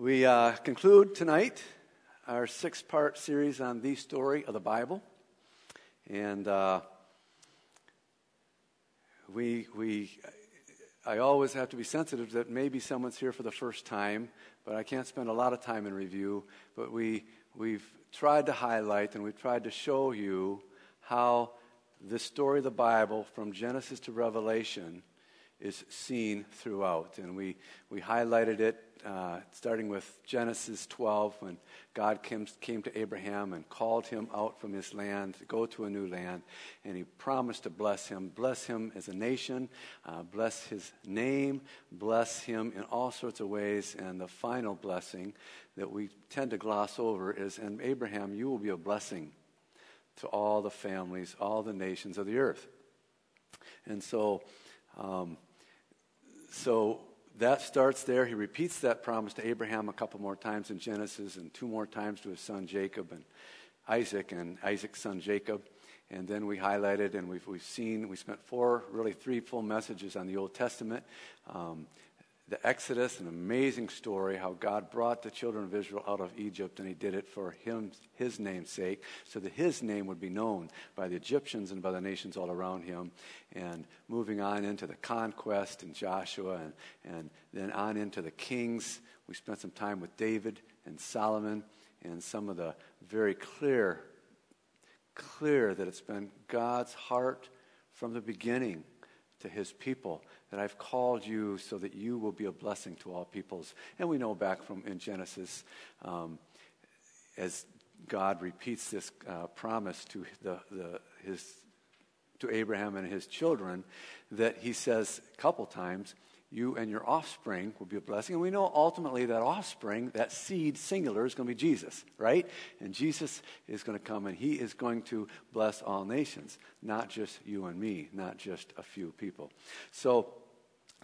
We uh, conclude tonight our six part series on the story of the Bible. And uh, we, we, I always have to be sensitive that maybe someone's here for the first time, but I can't spend a lot of time in review. But we, we've tried to highlight and we've tried to show you how the story of the Bible, from Genesis to Revelation, is seen throughout. And we, we highlighted it uh, starting with Genesis 12 when God came, came to Abraham and called him out from his land to go to a new land. And he promised to bless him, bless him as a nation, uh, bless his name, bless him in all sorts of ways. And the final blessing that we tend to gloss over is, and Abraham, you will be a blessing to all the families, all the nations of the earth. And so, um, so that starts there. He repeats that promise to Abraham a couple more times in Genesis and two more times to his son Jacob and Isaac and Isaac's son Jacob. And then we highlighted and we've, we've seen, we spent four, really three full messages on the Old Testament. Um, the Exodus, an amazing story, how God brought the children of Israel out of Egypt, and He did it for him, His name's sake, so that His name would be known by the Egyptians and by the nations all around Him. And moving on into the conquest and Joshua, and, and then on into the kings. We spent some time with David and Solomon, and some of the very clear, clear that it's been God's heart from the beginning to His people that I've called you so that you will be a blessing to all peoples. And we know back from in Genesis, um, as God repeats this uh, promise to the, the, his, to Abraham and his children, that he says a couple times, you and your offspring will be a blessing. And we know ultimately that offspring, that seed singular, is going to be Jesus, right? And Jesus is going to come and he is going to bless all nations, not just you and me, not just a few people. So,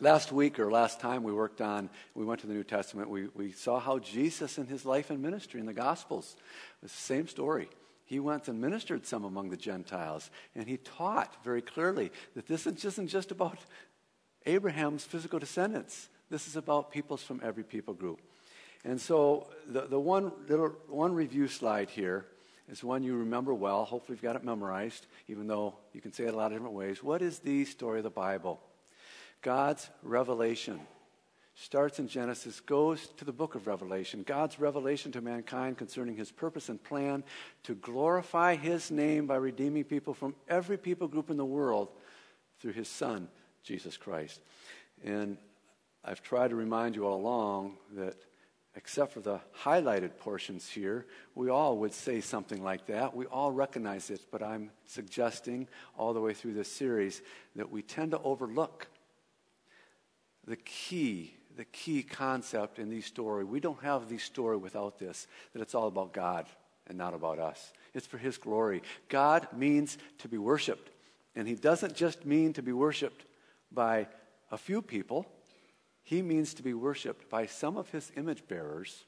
last week or last time we worked on, we went to the New Testament, we, we saw how Jesus in his life and ministry in the Gospels was the same story. He went and ministered some among the Gentiles, and he taught very clearly that this isn't just about Abraham's physical descendants. This is about peoples from every people group. And so the, the one little one review slide here is one you remember well. Hopefully you've got it memorized, even though you can say it a lot of different ways. What is the story of the Bible? God's revelation starts in Genesis, goes to the book of Revelation. God's revelation to mankind concerning his purpose and plan to glorify his name by redeeming people from every people group in the world through his son, Jesus Christ. And I've tried to remind you all along that except for the highlighted portions here, we all would say something like that. We all recognize it, but I'm suggesting all the way through this series that we tend to overlook the key, the key concept in these story. We don't have these story without this, that it's all about God and not about us. It's for His glory. God means to be worshiped. And He doesn't just mean to be worshiped by a few people, He means to be worshiped by some of His image bearers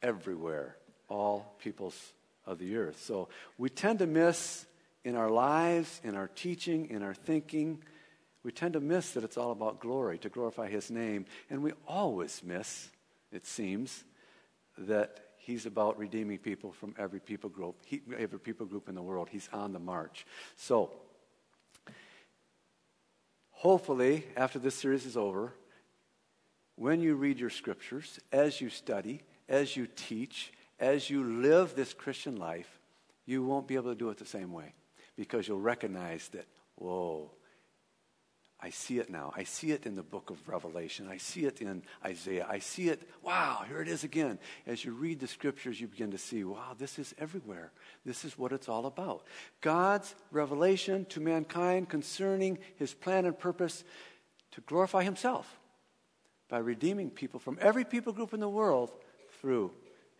everywhere, all peoples of the earth. So we tend to miss in our lives, in our teaching, in our thinking, we tend to miss that it's all about glory, to glorify His name. And we always miss, it seems, that He's about redeeming people from every people group, every people group in the world. He's on the march. So, hopefully, after this series is over, when you read your scriptures, as you study, as you teach, as you live this Christian life, you won't be able to do it the same way because you'll recognize that, whoa, I see it now. I see it in the book of Revelation. I see it in Isaiah. I see it. Wow, here it is again. As you read the scriptures, you begin to see, wow, this is everywhere. This is what it's all about. God's revelation to mankind concerning his plan and purpose to glorify himself by redeeming people from every people group in the world through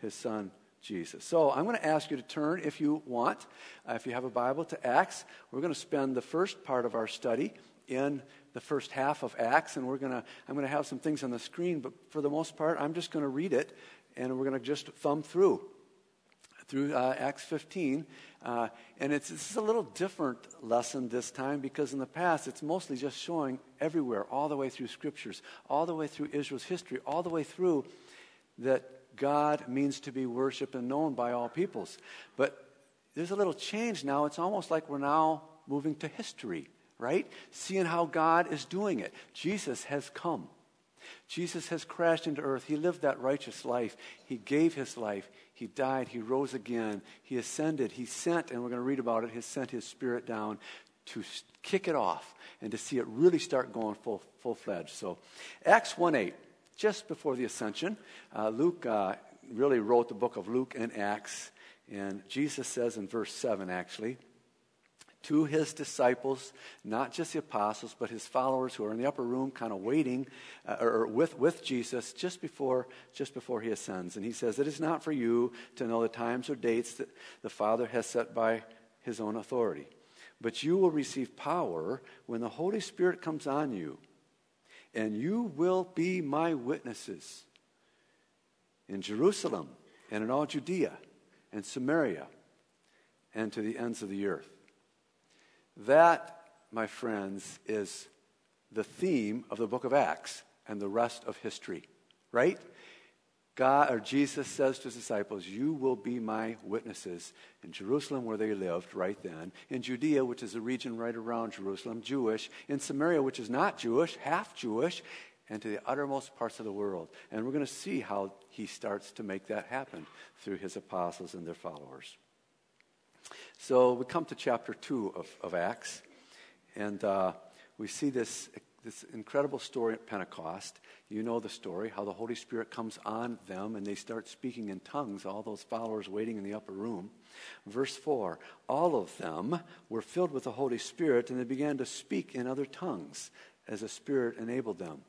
his son, Jesus. So I'm going to ask you to turn, if you want, uh, if you have a Bible, to Acts. We're going to spend the first part of our study in the first half of Acts, and we're gonna, I'm going to have some things on the screen, but for the most part, I'm just going to read it, and we're going to just thumb through through uh, Acts 15. Uh, and it's, this is a little different lesson this time because in the past it's mostly just showing everywhere, all the way through scriptures, all the way through Israel's history, all the way through that God means to be worshiped and known by all peoples. But there's a little change now. It's almost like we're now moving to history, right? Seeing how God is doing it. Jesus has come. Jesus has crashed into earth. He lived that righteous life. He gave his life. He died. He rose again. He ascended. He sent, and we're going to read about it, he sent his spirit down to kick it off and to see it really start going full, full-fledged. So Acts 1.8, just before the ascension, uh, Luke uh, really wrote the book of Luke and Acts. And Jesus says in verse 7, actually, to his disciples, not just the apostles, but his followers who are in the upper room, kind of waiting, uh, or with, with Jesus just before, just before he ascends. And he says, It is not for you to know the times or dates that the Father has set by his own authority, but you will receive power when the Holy Spirit comes on you, and you will be my witnesses in Jerusalem and in all Judea and Samaria and to the ends of the earth. That, my friends, is the theme of the book of Acts and the rest of history, right? God or Jesus says to his disciples, You will be my witnesses in Jerusalem, where they lived right then, in Judea, which is a region right around Jerusalem, Jewish, in Samaria, which is not Jewish, half Jewish, and to the uttermost parts of the world. And we're going to see how he starts to make that happen through his apostles and their followers. So we come to chapter 2 of, of Acts, and uh, we see this, this incredible story at Pentecost. You know the story, how the Holy Spirit comes on them and they start speaking in tongues, all those followers waiting in the upper room. Verse 4 All of them were filled with the Holy Spirit and they began to speak in other tongues as the Spirit enabled them.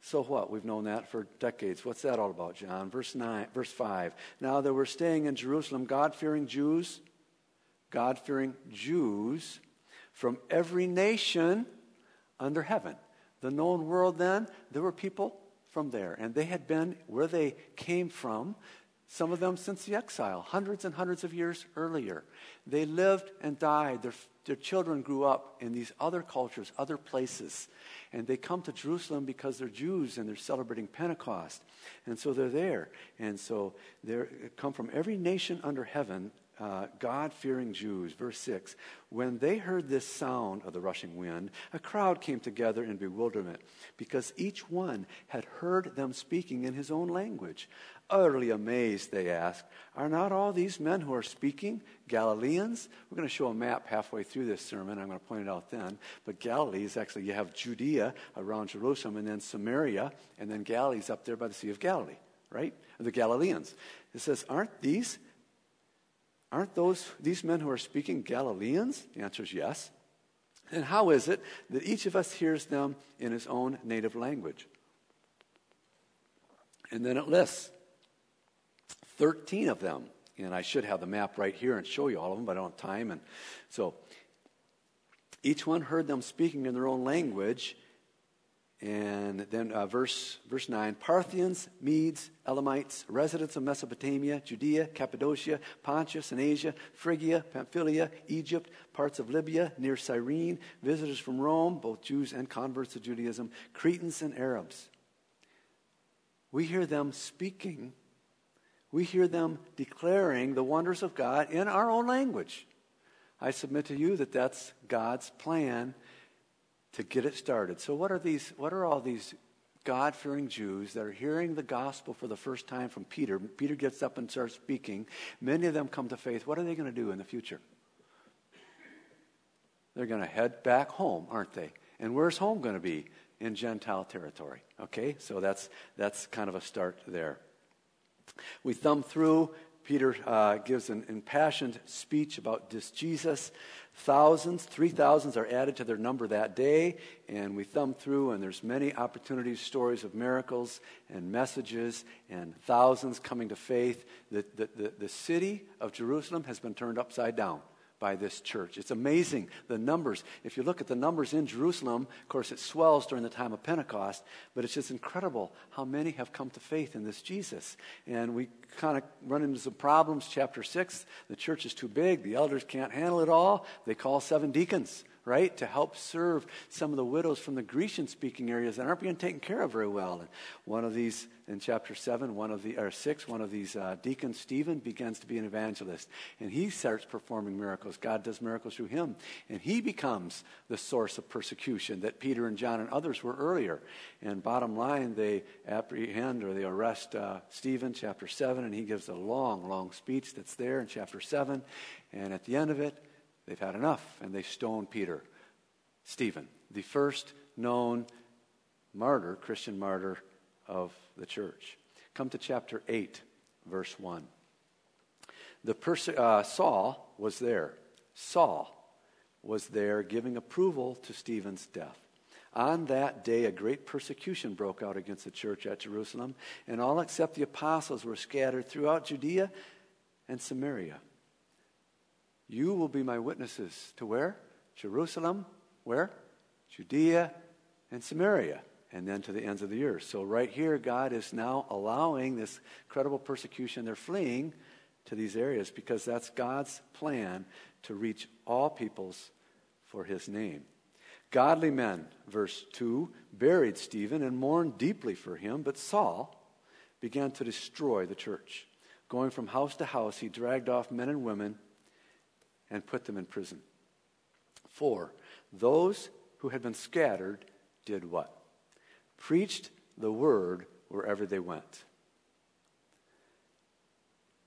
So what? We've known that for decades. What's that all about, John? Verse 9, verse 5. Now they were staying in Jerusalem, God fearing Jews God fearing Jews from every nation under heaven. The known world then, there were people from there, and they had been where they came from, some of them since the exile, hundreds and hundreds of years earlier. They lived and died. Their, their children grew up in these other cultures, other places. And they come to Jerusalem because they're Jews and they're celebrating Pentecost. And so they're there. And so they come from every nation under heaven uh, God fearing Jews. Verse 6 When they heard this sound of the rushing wind, a crowd came together in bewilderment because each one had heard them speaking in his own language. Utterly amazed, they asked, Are not all these men who are speaking Galileans? We're going to show a map halfway through this sermon. I'm going to point it out then. But Galilee is actually, you have Judea around Jerusalem, and then Samaria, and then Galilee's up there by the Sea of Galilee, right? The Galileans. It says, Aren't these Aren't those these men who are speaking Galileans? The answer is yes. And how is it that each of us hears them in his own native language? And then it lists 13 of them. And I should have the map right here and show you all of them, but I don't have time. And so each one heard them speaking in their own language, and then uh, verse, verse 9 Parthians, Medes, Elamites, residents of Mesopotamia, Judea, Cappadocia, Pontus and Asia, Phrygia, Pamphylia, Egypt, parts of Libya, near Cyrene, visitors from Rome, both Jews and converts to Judaism, Cretans and Arabs. We hear them speaking, we hear them declaring the wonders of God in our own language. I submit to you that that's God's plan to get it started. So, what are these? What are all these God fearing Jews that are hearing the gospel for the first time from Peter? Peter gets up and starts speaking. Many of them come to faith. What are they going to do in the future? They're going to head back home, aren't they? And where's home going to be? In Gentile territory. Okay, so that's that's kind of a start there. We thumb through Peter uh, gives an impassioned speech about this Jesus. Thousands, three thousands are added to their number that day, and we thumb through, and there's many opportunities, stories of miracles and messages, and thousands coming to faith. The, the, the, the city of Jerusalem has been turned upside down by this church. It's amazing the numbers. If you look at the numbers in Jerusalem, of course, it swells during the time of Pentecost, but it's just incredible how many have come to faith in this Jesus. And we kind of run into some problems. Chapter 6, the church is too big, the elders can't handle it all. They call seven deacons right? To help serve some of the widows from the Grecian speaking areas that aren't being taken care of very well. And one of these, in chapter 7, one of the, or 6, one of these uh, deacons, Stephen, begins to be an evangelist. And he starts performing miracles. God does miracles through him. And he becomes the source of persecution that Peter and John and others were earlier. And bottom line, they apprehend or they arrest uh, Stephen, chapter 7, and he gives a long, long speech that's there in chapter 7. And at the end of it, They've had enough, and they stone Peter. Stephen, the first known martyr, Christian martyr of the church. Come to chapter 8, verse 1. The pers- uh, Saul was there. Saul was there giving approval to Stephen's death. On that day, a great persecution broke out against the church at Jerusalem, and all except the apostles were scattered throughout Judea and Samaria. You will be my witnesses to where? Jerusalem, where? Judea and Samaria, and then to the ends of the earth. So, right here, God is now allowing this incredible persecution. They're fleeing to these areas because that's God's plan to reach all peoples for his name. Godly men, verse 2, buried Stephen and mourned deeply for him, but Saul began to destroy the church. Going from house to house, he dragged off men and women and put them in prison. Four, those who had been scattered did what? Preached the word wherever they went.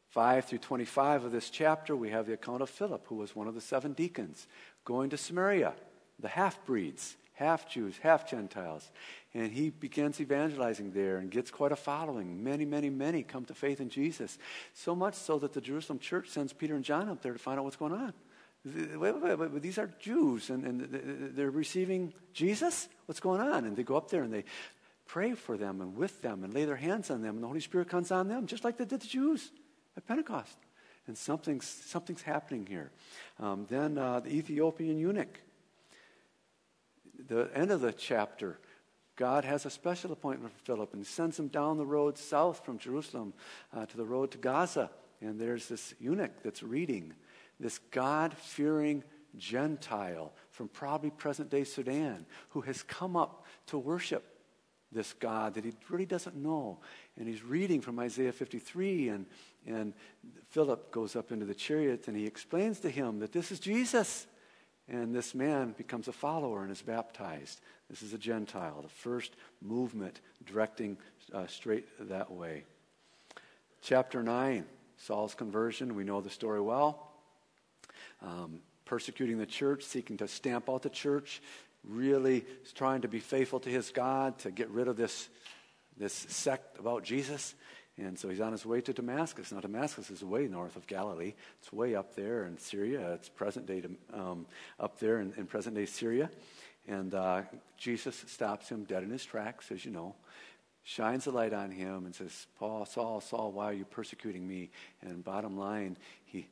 5 through 25 of this chapter, we have the account of Philip, who was one of the seven deacons, going to Samaria, the half breeds, half Jews, half Gentiles. And he begins evangelizing there and gets quite a following. Many, many, many come to faith in Jesus. So much so that the Jerusalem church sends Peter and John up there to find out what's going on. Wait, wait, wait, these are Jews and, and they're receiving Jesus? What's going on? And they go up there and they pray for them and with them and lay their hands on them, and the Holy Spirit comes on them, just like they did the Jews at Pentecost. And something's, something's happening here. Um, then uh, the Ethiopian eunuch. The end of the chapter, God has a special appointment for Philip and sends him down the road south from Jerusalem uh, to the road to Gaza. And there's this eunuch that's reading, this God fearing Gentile from probably present day Sudan who has come up to worship this God that he really doesn't know. And he's reading from Isaiah 53, and, and Philip goes up into the chariot and he explains to him that this is Jesus. And this man becomes a follower and is baptized. This is a Gentile, the first movement directing uh, straight that way. Chapter 9, Saul's conversion. We know the story well. Um, persecuting the church, seeking to stamp out the church, really trying to be faithful to his God, to get rid of this, this sect about Jesus. And so he's on his way to Damascus. Now, Damascus is way north of Galilee. It's way up there in Syria. It's present day um, up there in, in present day Syria. And uh, Jesus stops him dead in his tracks, as you know, shines a light on him and says, Paul, Saul, Saul, why are you persecuting me? And bottom line, he,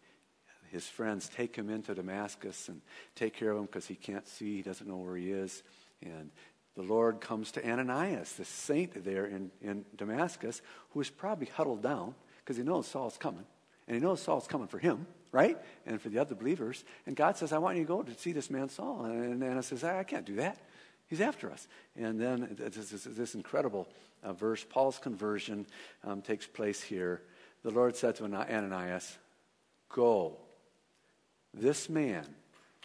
his friends take him into Damascus and take care of him because he can't see, he doesn't know where he is. And the Lord comes to Ananias, the saint there in, in Damascus, who is probably huddled down because he knows Saul's coming. And he knows Saul's coming for him right? And for the other believers. And God says, I want you to go to see this man Saul. And Ananias says, I can't do that. He's after us. And then this, this, this incredible uh, verse, Paul's conversion um, takes place here. The Lord said to Ananias, Go. This man,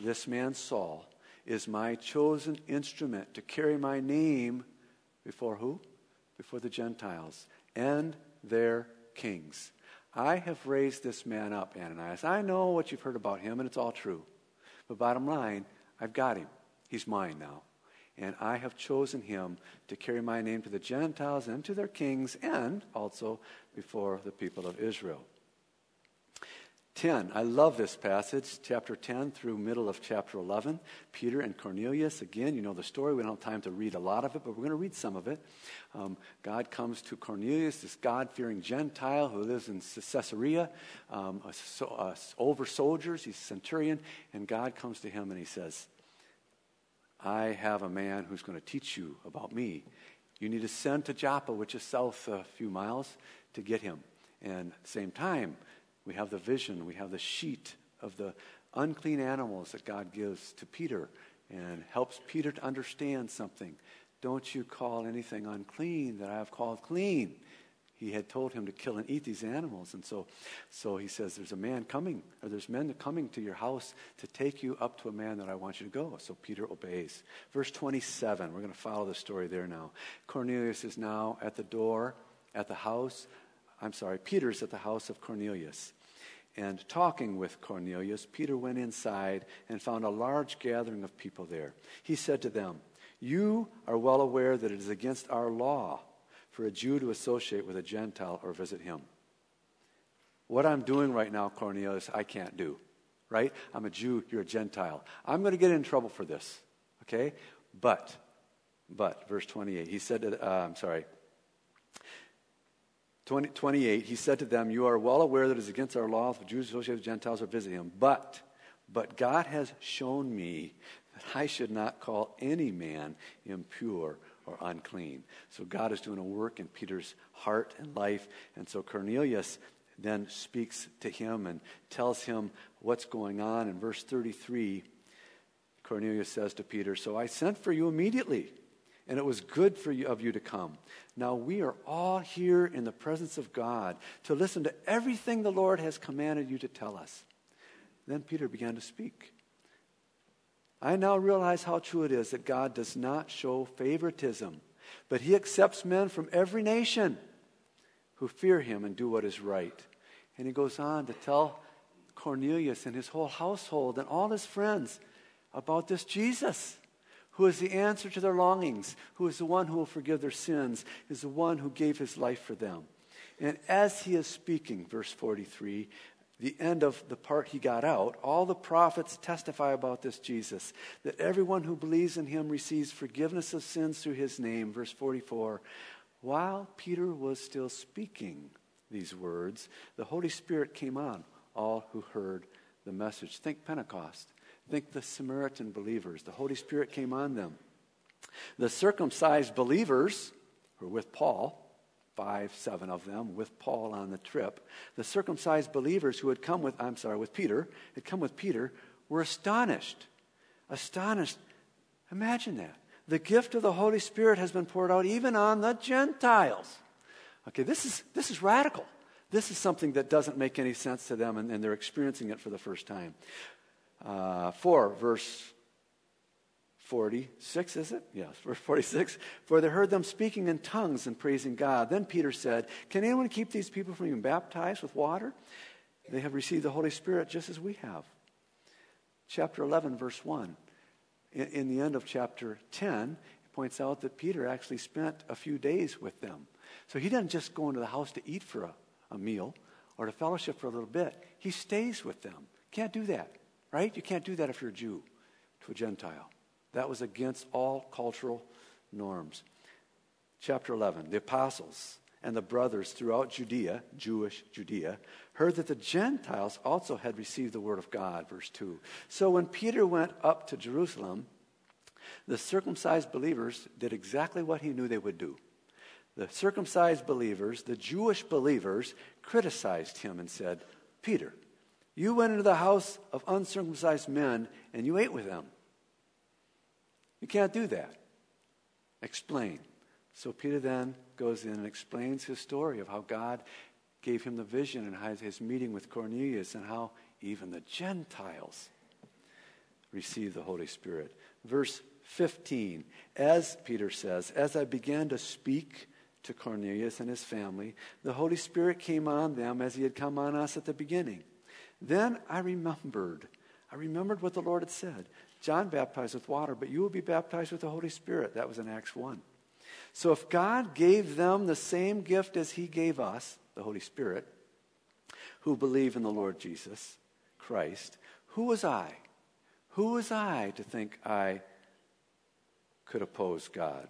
this man Saul, is my chosen instrument to carry my name before who? Before the Gentiles and their kings. I have raised this man up, Ananias. I know what you've heard about him, and it's all true. But bottom line, I've got him. He's mine now. And I have chosen him to carry my name to the Gentiles and to their kings, and also before the people of Israel. 10. I love this passage, chapter 10 through middle of chapter 11. Peter and Cornelius, again, you know the story. We don't have time to read a lot of it, but we're going to read some of it. Um, God comes to Cornelius, this God fearing Gentile who lives in Caesarea, um, a, so, a, over soldiers. He's a centurion, and God comes to him and he says, I have a man who's going to teach you about me. You need to send to Joppa, which is south a few miles, to get him. And same time, we have the vision, we have the sheet of the unclean animals that God gives to Peter. and helps Peter to understand something. Don't you call anything unclean that I have called clean. He had told him to kill and eat these animals. And so, so he says, There's a man coming, or there's men coming to your house to take you up to a man that I want you to go. So Peter obeys. Verse 27, we're going to follow the story there now. Cornelius is now at the door, at the house. I'm sorry, Peter's at the house of Cornelius. And talking with Cornelius, Peter went inside and found a large gathering of people there. He said to them, You are well aware that it is against our law for a Jew to associate with a Gentile or visit him. What I'm doing right now, Cornelius, I can't do. Right? I'm a Jew, you're a Gentile. I'm going to get in trouble for this. Okay? But, but, verse 28, he said, to, uh, I'm sorry, 20, 28, he said to them, You are well aware that it is against our law for Jews associated with Gentiles or visit him. But, but God has shown me that I should not call any man impure or unclean. So God is doing a work in Peter's heart and life. And so Cornelius then speaks to him and tells him what's going on. In verse 33, Cornelius says to Peter, So I sent for you immediately and it was good for you, of you to come. Now we are all here in the presence of God to listen to everything the Lord has commanded you to tell us. Then Peter began to speak. I now realize how true it is that God does not show favoritism, but he accepts men from every nation who fear him and do what is right. And he goes on to tell Cornelius and his whole household and all his friends about this Jesus who is the answer to their longings, who is the one who will forgive their sins, is the one who gave his life for them. And as he is speaking, verse 43, the end of the part he got out, all the prophets testify about this Jesus, that everyone who believes in him receives forgiveness of sins through his name. Verse 44 While Peter was still speaking these words, the Holy Spirit came on all who heard the message. Think Pentecost. Think the Samaritan believers. The Holy Spirit came on them. The circumcised believers who were with Paul, five, seven of them, with Paul on the trip. The circumcised believers who had come with, I'm sorry, with Peter, had come with Peter, were astonished. Astonished. Imagine that. The gift of the Holy Spirit has been poured out even on the Gentiles. Okay, this is, this is radical. This is something that doesn't make any sense to them, and, and they're experiencing it for the first time uh, 4, verse 46, is it? Yes, verse 46. For they heard them speaking in tongues and praising God. Then Peter said, Can anyone keep these people from being baptized with water? They have received the Holy Spirit just as we have. Chapter 11, verse 1. In, in the end of chapter 10, it points out that Peter actually spent a few days with them. So he doesn't just go into the house to eat for a, a meal or to fellowship for a little bit. He stays with them. Can't do that right? You can't do that if you're a Jew to a Gentile. That was against all cultural norms. Chapter 11 The apostles and the brothers throughout Judea, Jewish Judea, heard that the Gentiles also had received the word of God. Verse 2. So when Peter went up to Jerusalem, the circumcised believers did exactly what he knew they would do. The circumcised believers, the Jewish believers, criticized him and said, Peter, you went into the house of uncircumcised men and you ate with them. You can't do that. Explain. So Peter then goes in and explains his story of how God gave him the vision and his meeting with Cornelius and how even the Gentiles received the Holy Spirit. Verse 15, as Peter says, as I began to speak to Cornelius and his family, the Holy Spirit came on them as he had come on us at the beginning. Then I remembered. I remembered what the Lord had said. John baptized with water, but you will be baptized with the Holy Spirit. That was in Acts 1. So if God gave them the same gift as he gave us, the Holy Spirit, who believe in the Lord Jesus Christ, who was I? Who was I to think I could oppose God?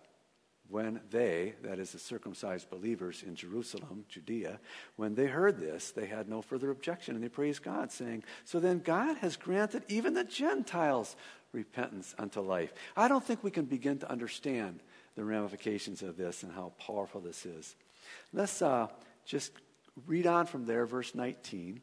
When they, that is the circumcised believers in Jerusalem, Judea, when they heard this, they had no further objection and they praised God, saying, So then God has granted even the Gentiles repentance unto life. I don't think we can begin to understand the ramifications of this and how powerful this is. Let's uh, just read on from there, verse 19.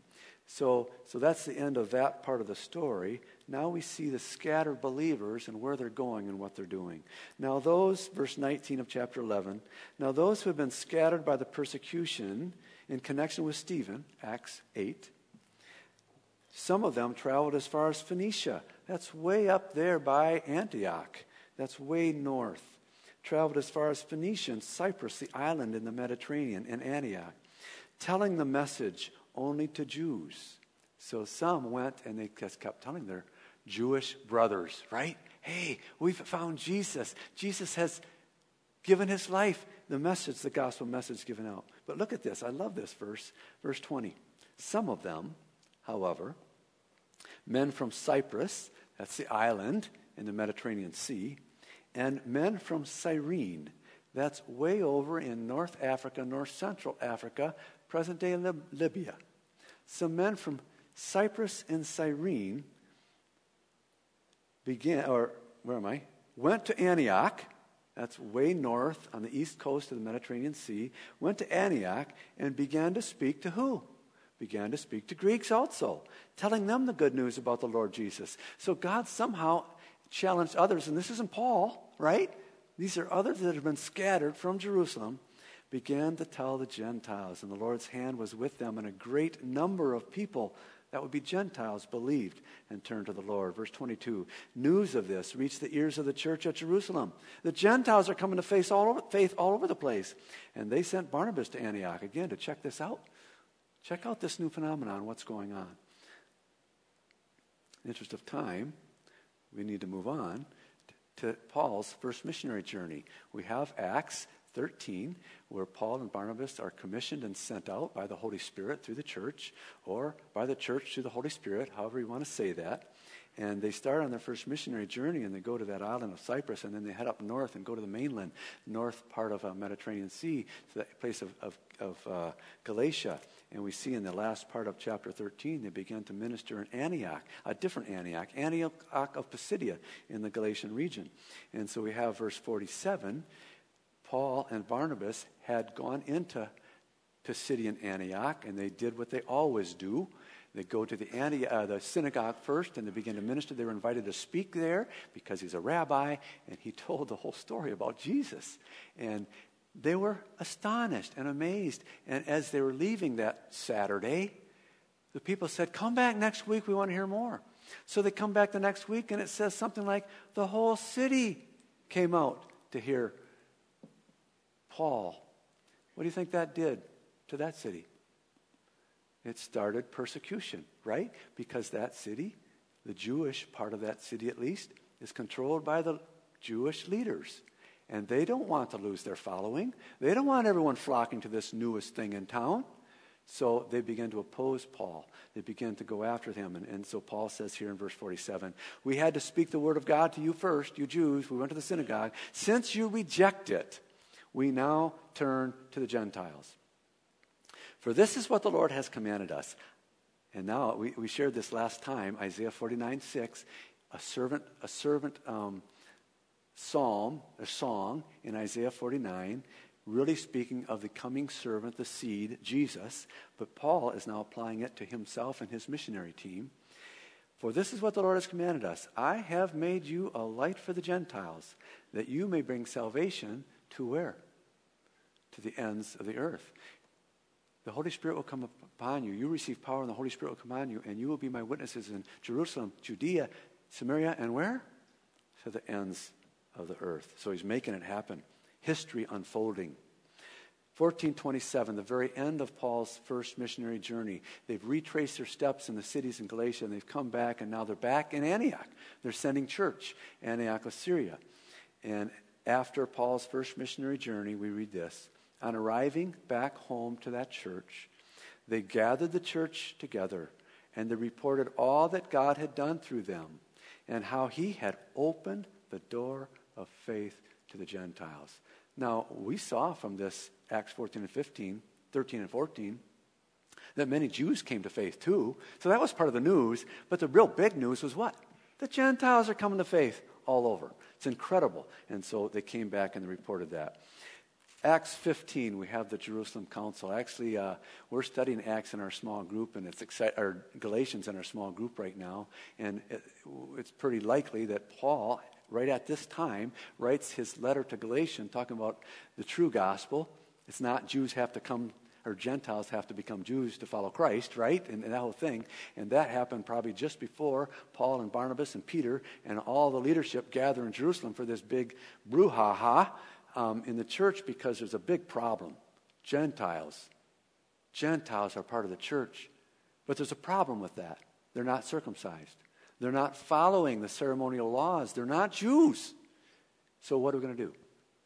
So, so that's the end of that part of the story. Now we see the scattered believers and where they're going and what they're doing. Now, those, verse 19 of chapter 11, now those who have been scattered by the persecution in connection with Stephen, Acts 8, some of them traveled as far as Phoenicia. That's way up there by Antioch. That's way north. Traveled as far as Phoenicia and Cyprus, the island in the Mediterranean, and Antioch, telling the message only to Jews. So some went and they just kept telling their Jewish brothers, right? Hey, we've found Jesus. Jesus has given his life, the message, the gospel message given out. But look at this. I love this verse, verse 20. Some of them, however, men from Cyprus, that's the island in the Mediterranean Sea, and men from Cyrene, that's way over in North Africa, North Central Africa, present day Lib- Libya. Some men from Cyprus and Cyrene began, or where am I? Went to Antioch. That's way north on the east coast of the Mediterranean Sea. Went to Antioch and began to speak to who? began to speak to Greeks also, telling them the good news about the Lord Jesus. So God somehow challenged others, and this isn't Paul, right? These are others that have been scattered from Jerusalem, began to tell the Gentiles, and the Lord's hand was with them, and a great number of people that would be Gentiles believed and turned to the Lord. Verse 22 News of this reached the ears of the church at Jerusalem. The Gentiles are coming to faith all over, faith all over the place. And they sent Barnabas to Antioch again to check this out. Check out this new phenomenon, what's going on. In the interest of time, we need to move on to Paul's first missionary journey. We have Acts 13, where Paul and Barnabas are commissioned and sent out by the Holy Spirit through the church, or by the church through the Holy Spirit, however you want to say that. And they start on their first missionary journey and they go to that island of Cyprus and then they head up north and go to the mainland, north part of uh, Mediterranean Sea, to that place of, of, of uh, Galatia. And we see in the last part of chapter 13, they began to minister in Antioch, a different Antioch, Antioch of Pisidia in the Galatian region. And so we have verse 47 Paul and Barnabas had gone into Pisidian Antioch, and they did what they always do. They go to the, uh, the synagogue first and they begin to minister. They were invited to speak there because he's a rabbi, and he told the whole story about Jesus. And they were astonished and amazed. And as they were leaving that Saturday, the people said, Come back next week, we want to hear more. So they come back the next week, and it says something like, The whole city came out to hear Paul. What do you think that did to that city? It started persecution, right? Because that city, the Jewish part of that city at least, is controlled by the Jewish leaders. And they don't want to lose their following. They don't want everyone flocking to this newest thing in town. So they begin to oppose Paul. They begin to go after him. And, and, so Paul says here in verse 47 We had to speak the word of God to you first, you Jews. We went to the synagogue. Since you reject it, we now turn to the Gentiles. For this is what the Lord has commanded us. And now we, we shared this last time, Isaiah 49 6, a servant, a servant um, psalm, a song in Isaiah 49, really speaking of the coming servant, the seed, Jesus. But Paul is now applying it to himself and his missionary team. For this is what the Lord has commanded us I have made you a light for the Gentiles, that you may bring salvation to where? To the ends of the earth. The Holy Spirit will come upon you. You receive power, and the Holy Spirit will come on you, and you will be my witnesses in Jerusalem, Judea, Samaria, and where? To the ends of the earth. So he's making it happen. History unfolding. 1427, the very end of Paul's first missionary journey. They've retraced their steps in the cities in Galatia and they've come back and now they're back in Antioch. They're sending church, Antioch of Syria. And after Paul's first missionary journey, we read this. On arriving back home to that church, they gathered the church together and they reported all that God had done through them and how he had opened the door of faith to the Gentiles. Now, we saw from this Acts 14 and 15, 13 and 14, that many Jews came to faith too. So that was part of the news. But the real big news was what? The Gentiles are coming to faith all over. It's incredible. And so they came back and they reported that. Acts 15, we have the Jerusalem Council. Actually, uh, we're studying Acts in our small group, and it's exci- or Galatians in our small group right now. And it, it's pretty likely that Paul, right at this time, writes his letter to Galatians talking about the true gospel. It's not Jews have to come or Gentiles have to become Jews to follow Christ, right? And, and, that whole thing. And that happened probably just before Paul and Barnabas and Peter and all the leadership gather in Jerusalem for this big brouhaha um, in the church because there's a big problem. Gentiles. Gentiles are part of the church. But there's a problem with that. They're not circumcised. They're not following the ceremonial laws. They're not Jews. So, what are we going to do?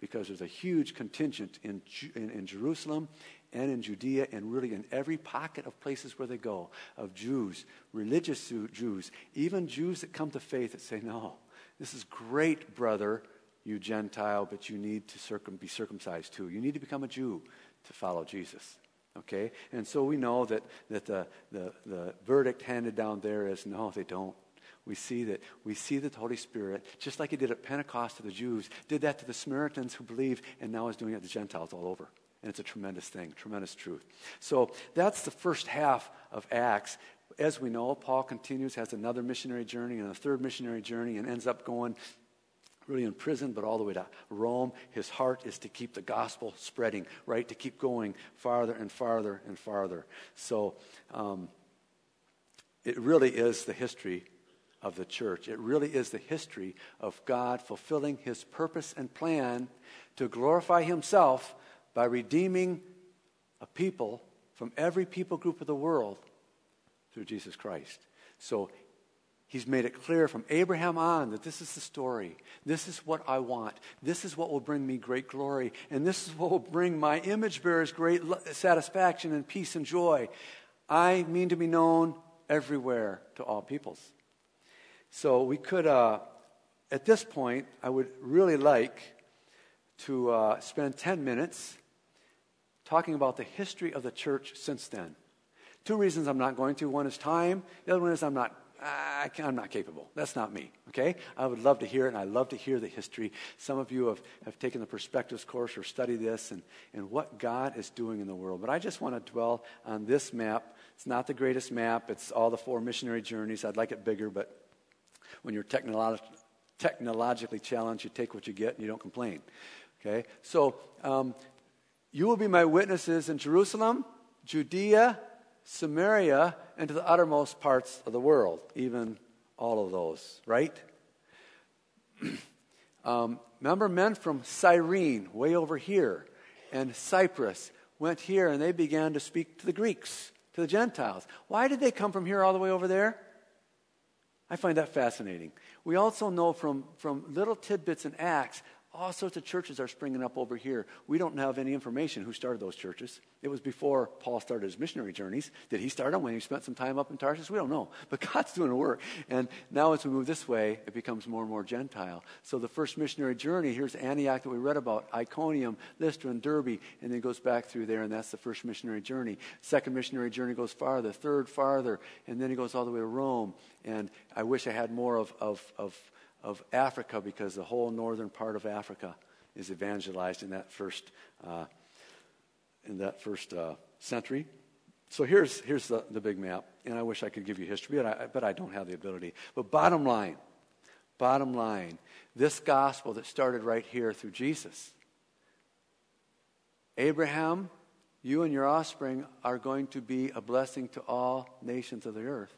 Because there's a huge contingent in, in, in Jerusalem and in Judea and really in every pocket of places where they go of Jews, religious Jews, even Jews that come to faith that say, No, this is great, brother, you Gentile, but you need to circum- be circumcised too. You need to become a Jew to follow Jesus. Okay? And so we know that, that the, the, the verdict handed down there is no, they don't. We see that we see that the Holy Spirit, just like he did at Pentecost to the Jews, did that to the Samaritans who believe, and now is doing it to the Gentiles all over. And it's a tremendous thing, tremendous truth. So that's the first half of Acts. As we know, Paul continues, has another missionary journey and a third missionary journey, and ends up going really in prison, but all the way to Rome. His heart is to keep the gospel spreading, right? To keep going farther and farther and farther. So um, it really is the history of the church. It really is the history of God fulfilling his purpose and plan to glorify himself by redeeming a people from every people group of the world through Jesus Christ. So he's made it clear from Abraham on that this is the story. This is what I want. This is what will bring me great glory. And this is what will bring my image bearers great satisfaction and peace and joy. I mean to be known everywhere to all peoples. So we could, uh, at this point, I would really like to uh, spend 10 minutes talking about the history of the church since then. Two reasons I'm not going to. One is time. The other one is I'm not I am not capable. That's not me, okay? I would love to hear it, and I love to hear the history. Some of you have, have taken the perspectives course or studied this and, and what God is doing in the world. But I just want to dwell on this map. It's not the greatest map, it's all the four missionary journeys. I'd like it bigger, but when you're technolo- technologically challenged, you take what you get and you don't complain, okay? So, um, you will be my witnesses in Jerusalem, Judea, Samaria, and to the uttermost parts of the world, even all of those, right? um, remember, men from Cyrene, way over here, and Cyprus went here and they began to speak to the Greeks, to the Gentiles. Why did they come from here all the way over there? I find that fascinating. We also know from, from little tidbits in Acts all sorts of churches are springing up over here. We don't have any information who started those churches. It was before Paul started his missionary journeys. Did he start them when he spent some time up in Tarsus? We don't know. But God's doing the work. And now as we move this way, it becomes more and more Gentile. So the first missionary journey, here's Antioch that we read about, Iconium, Lystra, and Derbe, and then it goes back through there, and that's the first missionary journey. Second missionary journey goes farther, third farther, and then he goes all the way to Rome. And I wish I had more of, of, of of Africa because the whole northern part of Africa is evangelized in that first, uh, in that first uh, century. So here's, here's the, the big map, and I wish I could give you history, but I, but I don't have the ability. But bottom line, bottom line, this gospel that started right here through Jesus. Abraham, you and your offspring are going to be a blessing to all nations of the earth.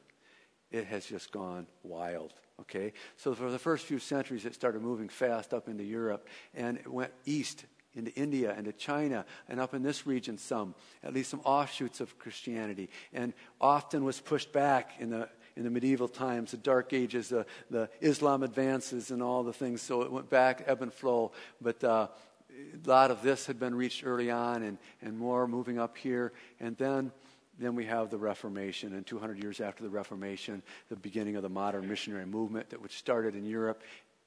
It has just gone wild. Okay? So for the first few centuries, it started moving fast up into Europe and it went east into India and to China and up in this region some, at least some offshoots of Christianity, and often was pushed back in the in the medieval times, the Dark Ages, the, the Islam advances, and all the things. So it went back, ebb and flow. But uh, a lot of this had been reached early on, and, and more moving up here. And then then we have the Reformation, and 200 years after the Reformation, the beginning of the modern missionary movement that which started in Europe,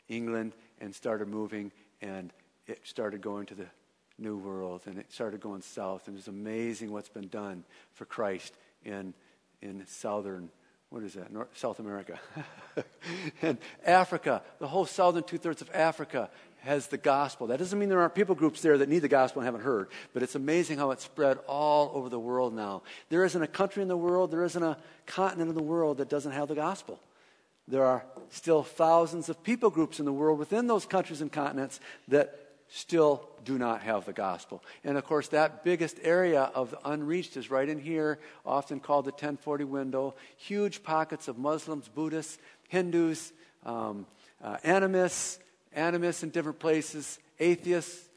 England, and started moving, and it started going to the New World, and it started going south. And it's amazing what's been done for Christ in, in southern, what is that, North, South America. and Africa, the whole southern two thirds of Africa has the gospel. That doesn't mean there aren't people groups there that need the gospel and haven't heard, but it's amazing how it's spread all over the world now. There isn't a country in the world, there isn't a continent in the world that doesn't have the gospel. There are still thousands of people groups in the world within those countries and continents that still do not have the gospel. And of course, that biggest area of the unreached is right in here, often called the 1040 window. Huge pockets of Muslims, Buddhists, Hindus, um, uh, animists, animists in different places, atheists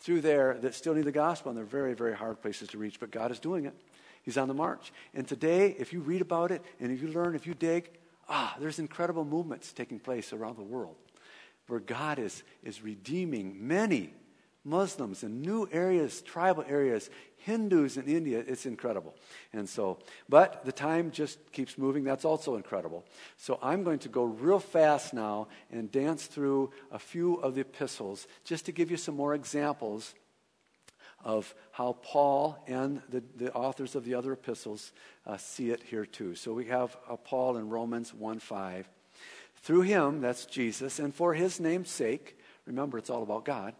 through there that still need the gospel, and they're very, very hard places to reach. But God is doing it. He's on the march. And today, if you read about it and if you learn, if you dig, ah, there's incredible movements taking place around the world where God is, is redeeming many Muslims in new areas, tribal areas, Hindus in India. It's incredible. And so, but the time just keeps moving. That's also incredible. So I'm going to go real fast now and dance through a few of the epistles just to give you some more examples of how Paul and the, the authors of the other epistles uh, see it here too. So we have uh, Paul in Romans 1 5. Through him, that's Jesus, and for his name's sake, remember it's all about God,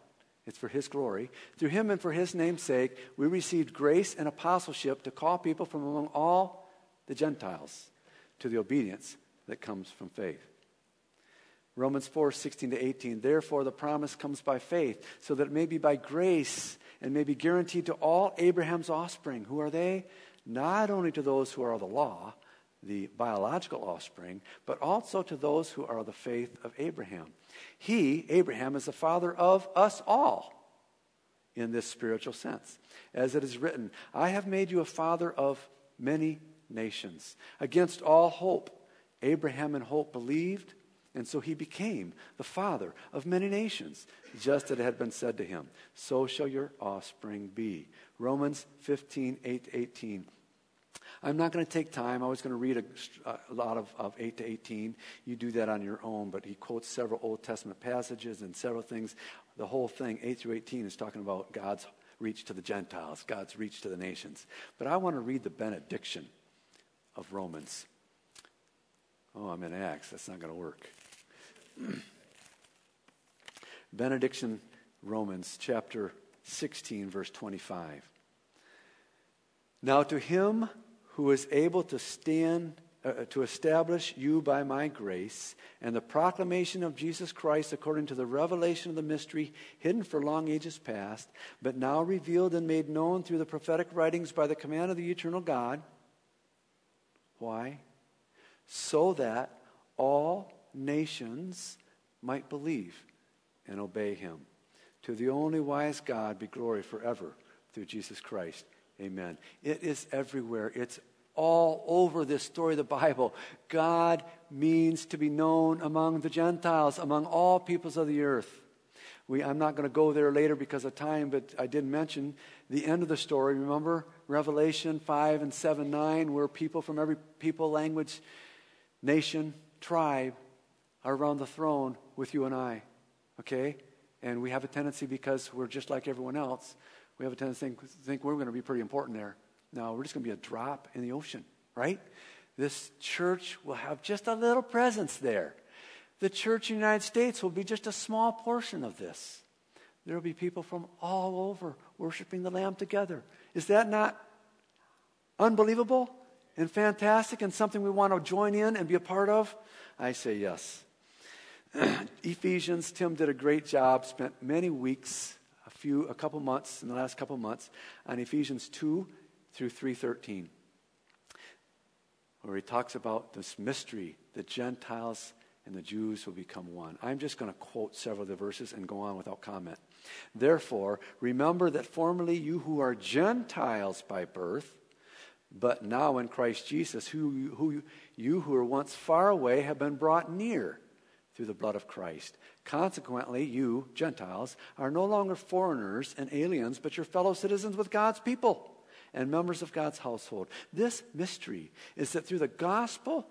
it's for his glory. Through him and for his name's sake, we received grace and apostleship to call people from among all the Gentiles to the obedience that comes from faith. Romans 4 16 to 18. Therefore, the promise comes by faith, so that it may be by grace and may be guaranteed to all Abraham's offspring. Who are they? Not only to those who are of the law, the biological offspring, but also to those who are the faith of Abraham. He, Abraham, is the father of us all in this spiritual sense. As it is written, I have made you a father of many nations. Against all hope, Abraham in hope believed, and so he became the father of many nations, just as it had been said to him, So shall your offspring be. Romans 15, 8 18. I'm not going to take time. I was going to read a, a, lot of, of 8 to 18. You do that on your own, but he quotes several Old Testament passages and several things. The whole thing, 8 through 18, is talking about God's reach to the Gentiles, God's reach to the nations. But I want to read the benediction of Romans. Oh, I'm in Acts. That's not going to work. benediction, Romans chapter 16, verse 25. Now to him who is able to stand uh, uh, to establish you by my grace and the proclamation of Jesus Christ according to the revelation of the mystery hidden for long ages past, but now revealed and made known through the prophetic writings by the command of the eternal God. Why? So that all nations might believe and obey him. To the only wise God be glory forever through Jesus Christ. Amen. It is everywhere. It's all over this story of the Bible. God means to be known among the Gentiles, among all peoples of the earth. We, I'm not going to go there later because of time, but I did mention the end of the story. Remember Revelation 5 and 7 9, where people from every people, language, nation, tribe are around the throne with you and I. Okay? And we have a tendency, because we're just like everyone else, we have a tendency to think, think we're going to be pretty important there. No, we're just going to be a drop in the ocean, right? This church will have just a little presence there. The church in the United States will be just a small portion of this. There will be people from all over worshiping the Lamb together. Is that not unbelievable and fantastic and something we want to join in and be a part of? I say yes. Ephesians, Tim did a great job, spent many weeks few, a couple months, in the last couple months, on Ephesians 2 through 313, where he talks about this mystery the Gentiles and the Jews will become one. I'm just going to quote several of the verses and go on without comment. Therefore, remember that formerly you who are Gentiles by birth, but now in Christ Jesus, who, who you who were once far away have been brought near through the blood of Christ. Consequently, you, Gentiles, are no longer foreigners and aliens, but your fellow citizens with God's people and members of God's household. This mystery is that through the gospel,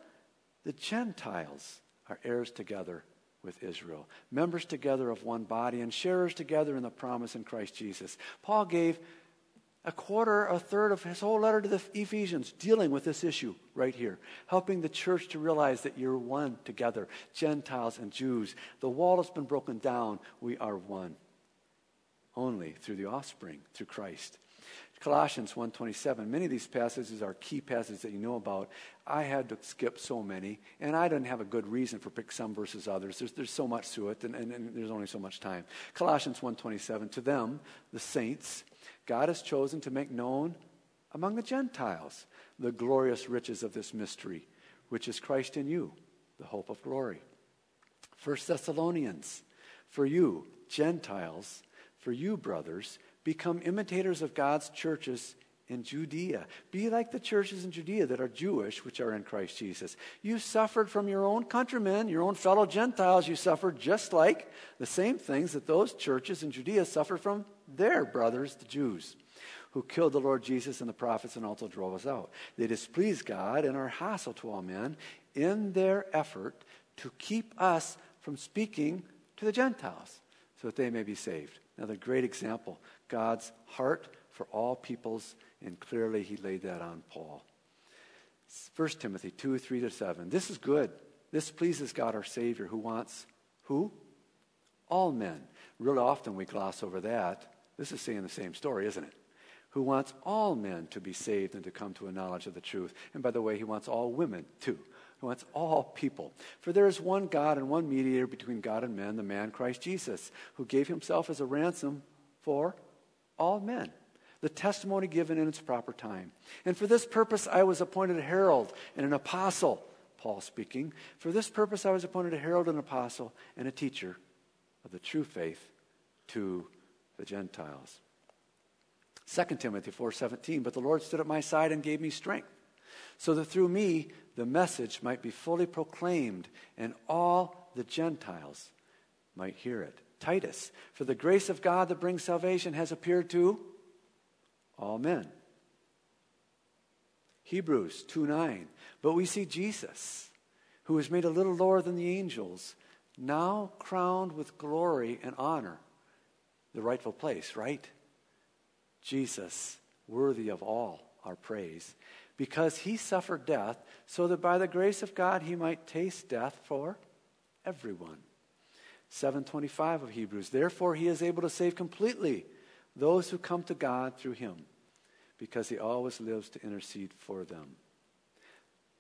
the Gentiles are heirs together with Israel, members together of one body, and sharers together in the promise in Christ Jesus. Paul gave a quarter, a third of his whole letter to the Ephesians dealing with this issue right here, helping the church to realize that you're one together, Gentiles and Jews. The wall has been broken down. We are one only through the offspring, through Christ. Colossians 1:27. Many of these passages are key passages that you know about. I had to skip so many, and I didn't have a good reason for pick some versus others. There's, there's so much to it, and, and, and there's only so much time. Colossians 1:27. To them, the saints, God has chosen to make known among the Gentiles the glorious riches of this mystery, which is Christ in you, the hope of glory. 1 Thessalonians. For you, Gentiles, for you, brothers, Become imitators of God's churches in Judea. Be like the churches in Judea that are Jewish, which are in Christ Jesus. You suffered from your own countrymen, your own fellow Gentiles. You suffered just like the same things that those churches in Judea suffered from their brothers, the Jews, who killed the Lord Jesus and the prophets and also drove us out. They displeased God and are hostile to all men in their effort to keep us from speaking to the Gentiles so that they may be saved. Another great example God's heart for all peoples, and clearly he laid that on Paul. 1 Timothy 2 3 to 7. This is good. This pleases God our Savior, who wants who? All men. Really often we gloss over that. This is saying the same story, isn't it? Who wants all men to be saved and to come to a knowledge of the truth. And by the way, he wants all women too. He wants all people. For there is one God and one mediator between God and men, the man Christ Jesus, who gave himself as a ransom for all men. The testimony given in its proper time. And for this purpose I was appointed a herald and an apostle, Paul speaking. For this purpose I was appointed a herald and an apostle and a teacher of the true faith to the Gentiles. 2 Timothy 4:17 But the Lord stood at my side and gave me strength so that through me the message might be fully proclaimed and all the Gentiles might hear it. Titus, for the grace of God that brings salvation has appeared to all men. Hebrews 2 9. But we see Jesus, who was made a little lower than the angels, now crowned with glory and honor, the rightful place, right? Jesus, worthy of all our praise, because he suffered death, so that by the grace of God he might taste death for everyone. 725 of Hebrews. Therefore, he is able to save completely those who come to God through him, because he always lives to intercede for them.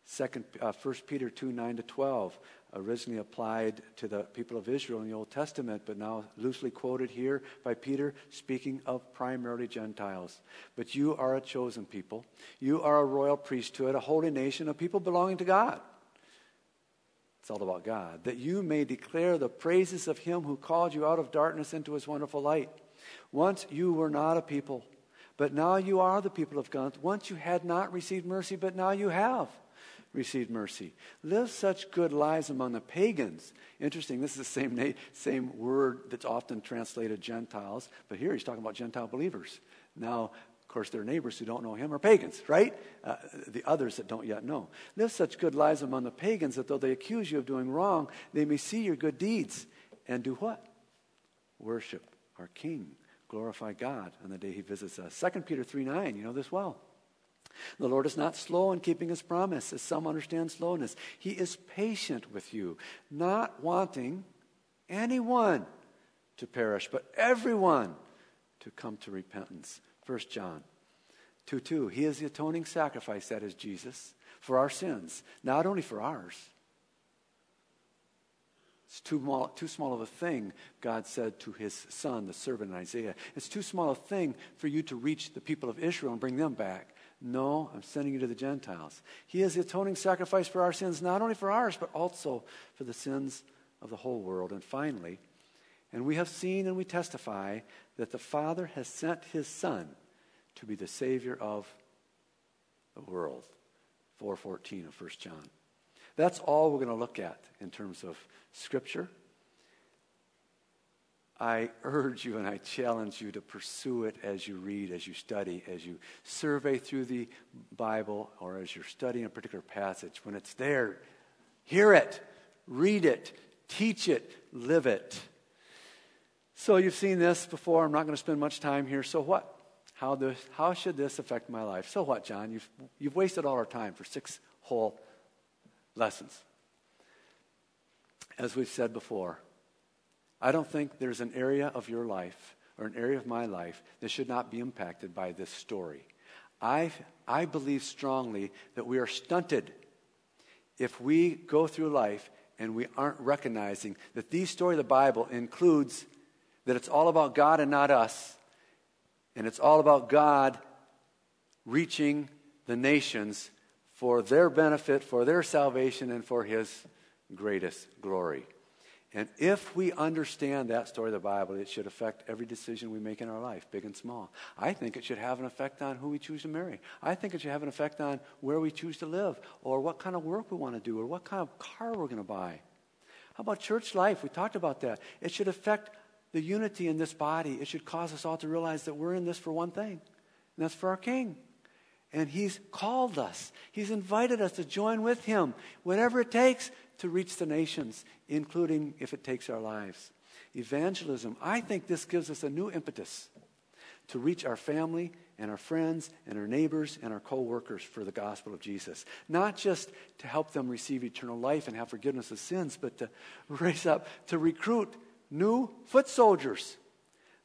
Second, uh, 1 Peter 2 9 to 12, originally applied to the people of Israel in the Old Testament, but now loosely quoted here by Peter, speaking of primarily Gentiles. But you are a chosen people. You are a royal priesthood, a holy nation, a people belonging to God it's all about God. That you may declare the praises of him who called you out of darkness into his wonderful light. Once you were not a people, but now you are the people of God. Once you had not received mercy, but now you have received mercy. Live such good lives among the pagans. Interesting, this is the same, na- same word that's often translated Gentiles, but here he's talking about Gentile believers. Now, of course, their neighbors who don't know him are pagans, right? Uh, the others that don't yet know. Live such good lives among the pagans that though they accuse you of doing wrong, they may see your good deeds and do what? Worship our King, glorify God on the day he visits us. 2 Peter 3 9, you know this well. The Lord is not slow in keeping his promise, as some understand slowness. He is patient with you, not wanting anyone to perish, but everyone to come to repentance. 1 John 2 2. He is the atoning sacrifice, that is Jesus, for our sins, not only for ours. It's too small, too small of a thing, God said to his son, the servant in Isaiah. It's too small a thing for you to reach the people of Israel and bring them back. No, I'm sending you to the Gentiles. He is the atoning sacrifice for our sins, not only for ours, but also for the sins of the whole world. And finally, and we have seen and we testify that the Father has sent his Son to be the Savior of the world. 414 of 1 John. That's all we're going to look at in terms of Scripture. I urge you and I challenge you to pursue it as you read, as you study, as you survey through the Bible, or as you're studying a particular passage. When it's there, hear it, read it, teach it, live it. So you've seen this before. I'm not going to spend much time here. So what? how, this, how should this affect my life? So what, John? You've, you've wasted all our time for six whole lessons. As we've said before, I don't think there's an area of your life or an area of my life that should not be impacted by this story. I, I believe strongly that we are stunted if we go through life and we aren't recognizing that the story of the Bible includes that it's all about God and not us, and it's all about God reaching the nations for their benefit, for their salvation, and for His greatest glory. And if we understand that story of the Bible, it should affect every decision we make in our life, big and small. I think it should have an effect on who we choose to marry. I think it should have an effect on where we choose to live, or what kind of work we want to do, or what kind of car we're going to buy. How about church life? We talked about that. It should affect the unity in this body. It should cause us all to realize that we're in this for one thing, and that's for our King. And He's called us, He's invited us to join with Him, whatever it takes to reach the nations, including if it takes our lives. Evangelism, I think this gives us a new impetus to reach our family and our friends and our neighbors and our co-workers for the gospel of Jesus. Not just to help them receive eternal life and have forgiveness of sins, but to raise up, to recruit new foot soldiers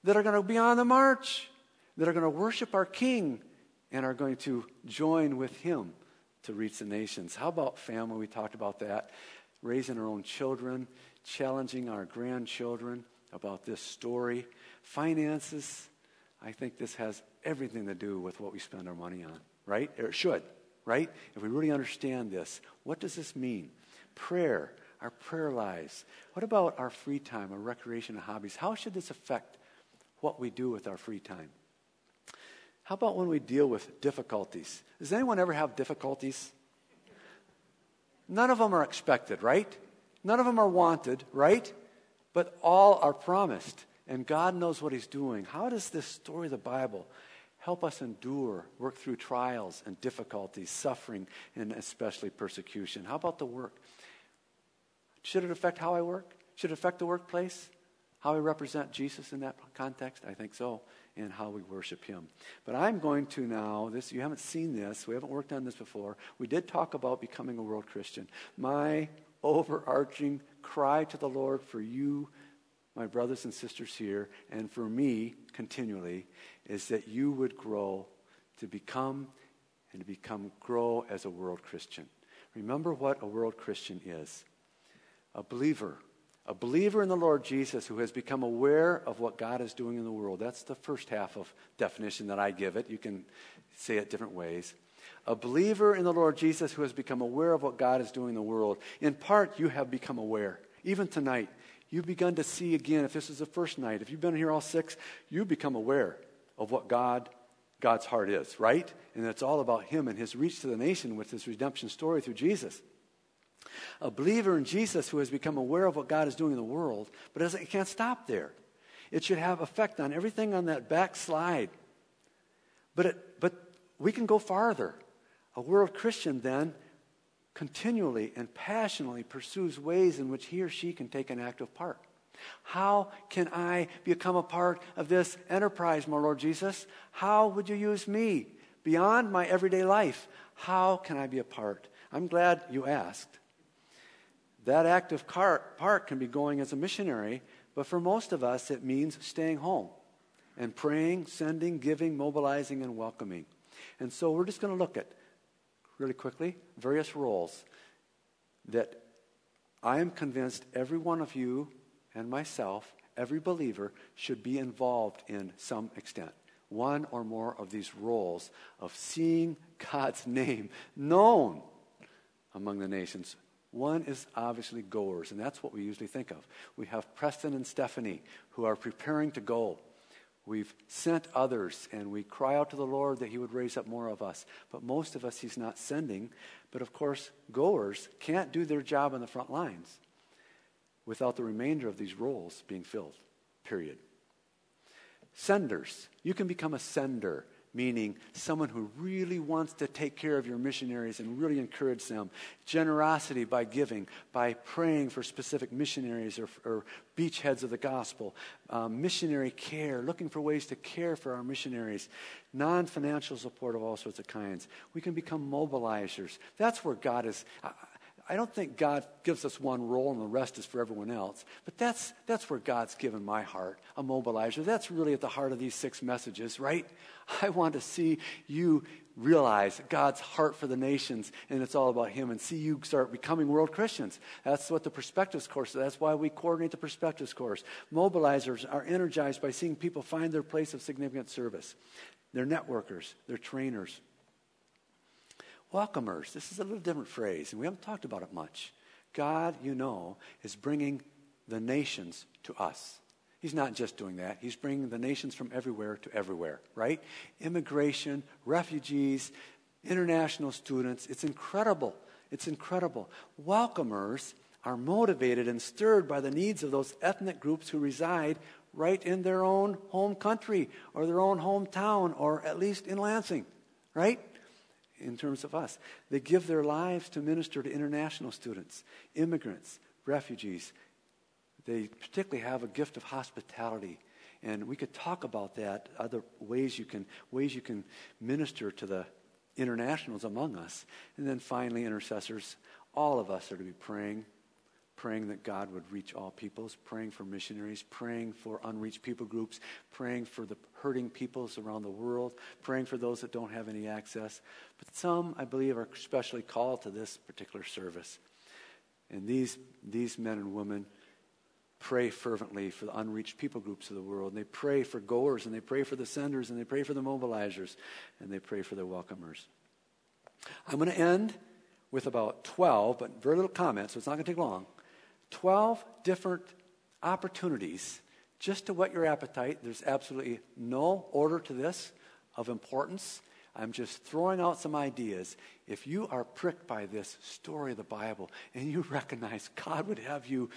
that are going to be on the march, that are going to worship our King and are going to join with him to reach the nations. How about family? We talked about that raising our own children, challenging our grandchildren about this story. Finances, I think this has everything to do with what we spend our money on, right? Or it should, right? If we really understand this, what does this mean? Prayer, our prayer lives. What about our free time, our recreation and hobbies? How should this affect what we do with our free time? How about when we deal with difficulties? Does anyone ever have difficulties? None of them are expected, right? None of them are wanted, right? But all are promised. And God knows what He's doing. How does this story of the Bible help us endure, work through trials and difficulties, suffering, and especially persecution? How about the work? Should it affect how I work? Should it affect the workplace? How we represent Jesus in that context? I think so and how we worship him. But I'm going to now, this you haven't seen this, we haven't worked on this before. We did talk about becoming a world Christian. My overarching cry to the Lord for you, my brothers and sisters here, and for me continually, is that you would grow to become and to become grow as a world Christian. Remember what a world Christian is. A believer a believer in the Lord Jesus who has become aware of what God is doing in the world. That's the first half of definition that I give it. You can say it different ways. A believer in the Lord Jesus who has become aware of what God is doing in the world. In part, you have become aware. Even tonight, you've begun to see again, if this is the first night, if you've been here all six, you've become aware of what God God's heart is, right? And it's all about Him and His reach to the nation with His redemption story through Jesus a believer in Jesus who has become aware of what God is doing in the world, but it can't stop there. It should have effect on everything on that back slide. But, it, but we can go farther. A world Christian then continually and passionately pursues ways in which he or she can take an active part. How can I become a part of this enterprise, my Lord Jesus? How would you use me beyond my everyday life? How can I be a part? I'm glad you asked. That active part can be going as a missionary, but for most of us, it means staying home and praying, sending, giving, mobilizing, and welcoming. And so we're just going to look at, really quickly, various roles that I am convinced every one of you and myself, every believer, should be involved in some extent. One or more of these roles of seeing God's name known among the nations one is obviously goers, and that's what we usually think of. We have Preston and Stephanie who are preparing to go. We've sent others, and we cry out to the Lord that He would raise up more of us. But most of us, He's not sending. But of course, goers can't do their job on the front lines without the remainder of these roles being filled, period. Senders. You can become a sender meaning someone who really wants to take care of your missionaries and really encourage them. Generosity by giving, by praying for specific missionaries or, or beachheads of the gospel. Um, missionary care, looking for ways to care for our missionaries. Non financial support of all sorts of kinds. We can become mobilizers. That's where God is. I don't think God gives us one role and the rest is for everyone else. But that's, that's where God's given my heart, a mobilizer. That's really at the heart of these six messages, right? I want to see you realize God's heart for the nations and it's all about Him and see you start becoming world Christians. That's what the Perspectives course is. That's why we coordinate the Perspectives course. Mobilizers are energized by seeing people find their place of significant service. They're networkers, they're trainers, Welcomers. This is a little different phrase, and we haven't talked about it much. God, you know, is bringing the nations to us. He's not just doing that. He's bringing the nations from everywhere to everywhere, right? Immigration, refugees, international students. It's incredible. It's incredible. Welcomers are motivated and stirred by the needs of those ethnic groups who reside right in their own home country or their own hometown or at least in Lansing, right? In terms of us. They give their lives to minister to international students, immigrants, refugees. They particularly have a gift of hospitality. And we could talk about that, other ways you can, ways you can minister to the internationals among us. And then finally, intercessors. All of us are to be praying praying that God would reach all peoples, praying for missionaries, praying for unreached people groups, praying for the hurting peoples around the world, praying for those that don't have any access. But some, I believe, are especially called to this particular service. And these, these men and women pray fervently for the unreached people groups of the world. And they pray for goers, and they pray for the senders, and they pray for the mobilizers, and they pray for the welcomers. I'm going to end with about 12, but very little comment, so it's not going to take long 12 different opportunities just to whet your appetite. There's absolutely no order to this of importance. I'm just throwing out some ideas. If you are pricked by this story of the Bible and you recognize God would have you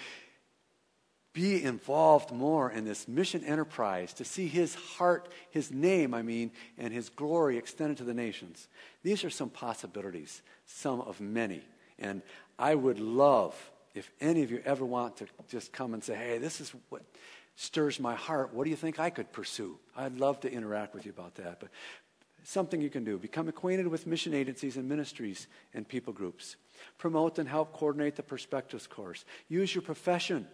be involved more in this mission enterprise to see his heart, his name, I mean, and his glory extended to the nations. These are some possibilities, some of many. And I would love if any of you ever want to just come and say, hey, this is what stirs my heart, what do you think I could pursue? I'd love to interact with you about that. But something you can do become acquainted with mission agencies and ministries and people groups. Promote and help coordinate the Perspectives course. Use your profession,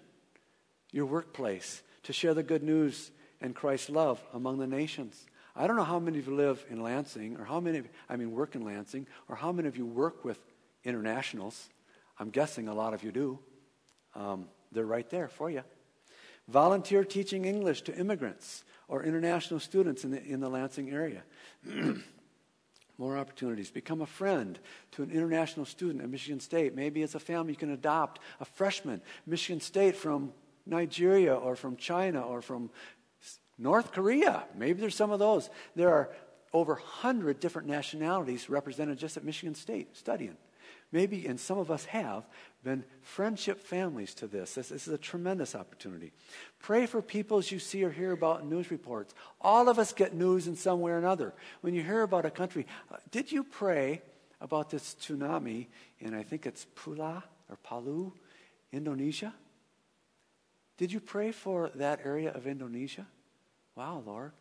your workplace, to share the good news and Christ's love among the nations. I don't know how many of you live in Lansing, or how many, of, I mean, work in Lansing, or how many of you work with internationals. I'm guessing a lot of you do. Um, they're right there for you. Volunteer teaching English to immigrants or international students in the, in the Lansing area. More opportunities. Become a friend to an international student at Michigan State. Maybe as a family you can adopt a freshman, Michigan State from Nigeria or from China or from North Korea. Maybe there's some of those. There are over 100 different nationalities represented just at Michigan State studying. Maybe, and some of us have, been friendship families to this. This, this, is a tremendous opportunity. Pray for people as you see or hear about in news reports. All of us get news in some way or another. When you hear about a country, uh, did you pray about this tsunami in, I think it's Pula or Palu, Indonesia? Did you pray for that area of Indonesia? Wow, Lord.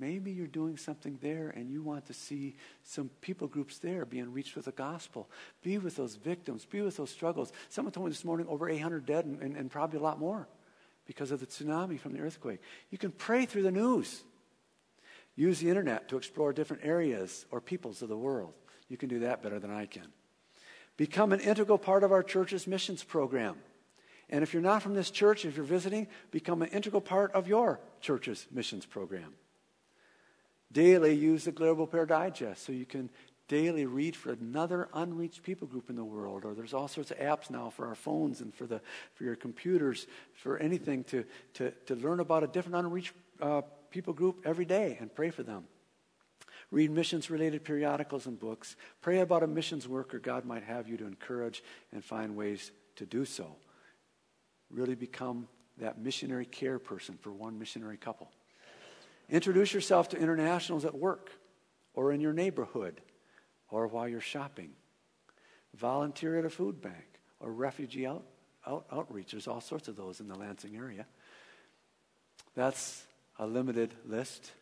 Maybe you're doing something there and you want to see some people groups there being reached with the gospel. Be with those victims, be with those struggles. Someone told me this morning over 800 dead and, and, and probably a lot more because of the tsunami from the earthquake. You can pray through the news. Use the internet to explore different areas or peoples of the world. You can do that better than I can. Become an integral part of our church's missions program. And if you're not from this church, if you're visiting, become an integral part of your church's missions program. Daily use the Global Prayer Digest so you can daily read for another unreached people group in the world. Or there's all sorts of apps now for our phones and for, the, for your computers, for anything to, to, to learn about a different unreached uh, people group every day and pray for them. Read missions related periodicals and books. Pray about a missions worker God might have you to encourage and find ways to do so. Really become that missionary care person for one missionary couple. Introduce yourself to internationals at work. or in your neighborhood or while you're shopping. Volunteer at a food bank or refugee out, out, outreach. There's all sorts of those in the Lansing area. That's a limited list,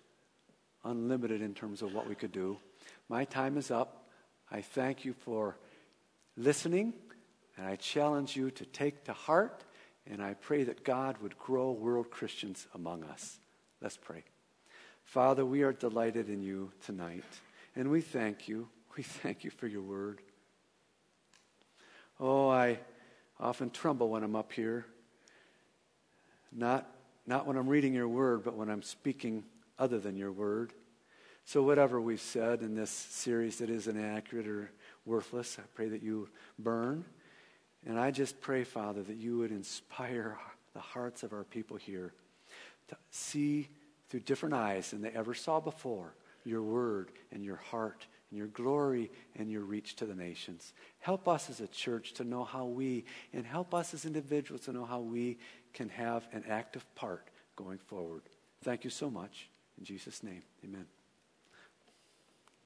unlimited in terms of what we could do. My time is up. I thank you for listening, and I challenge you to take to heart, and I pray that God would grow world Christians among us. Let's pray. Father, we are delighted in you tonight, and we thank you. We thank you for your word. Oh, I often tremble when I'm up here. Not, not when I'm reading your word, but when I'm speaking other than your word. So, whatever we've said in this series that is inaccurate or worthless, I pray that you burn. And I just pray, Father, that you would inspire the hearts of our people here to see through different eyes than they ever saw before your word and your heart and your glory and your reach to the nations. Help us as a church to know how we, and help us as individuals to know how we can have an active part going forward. Thank you so much. In Jesus' name, amen.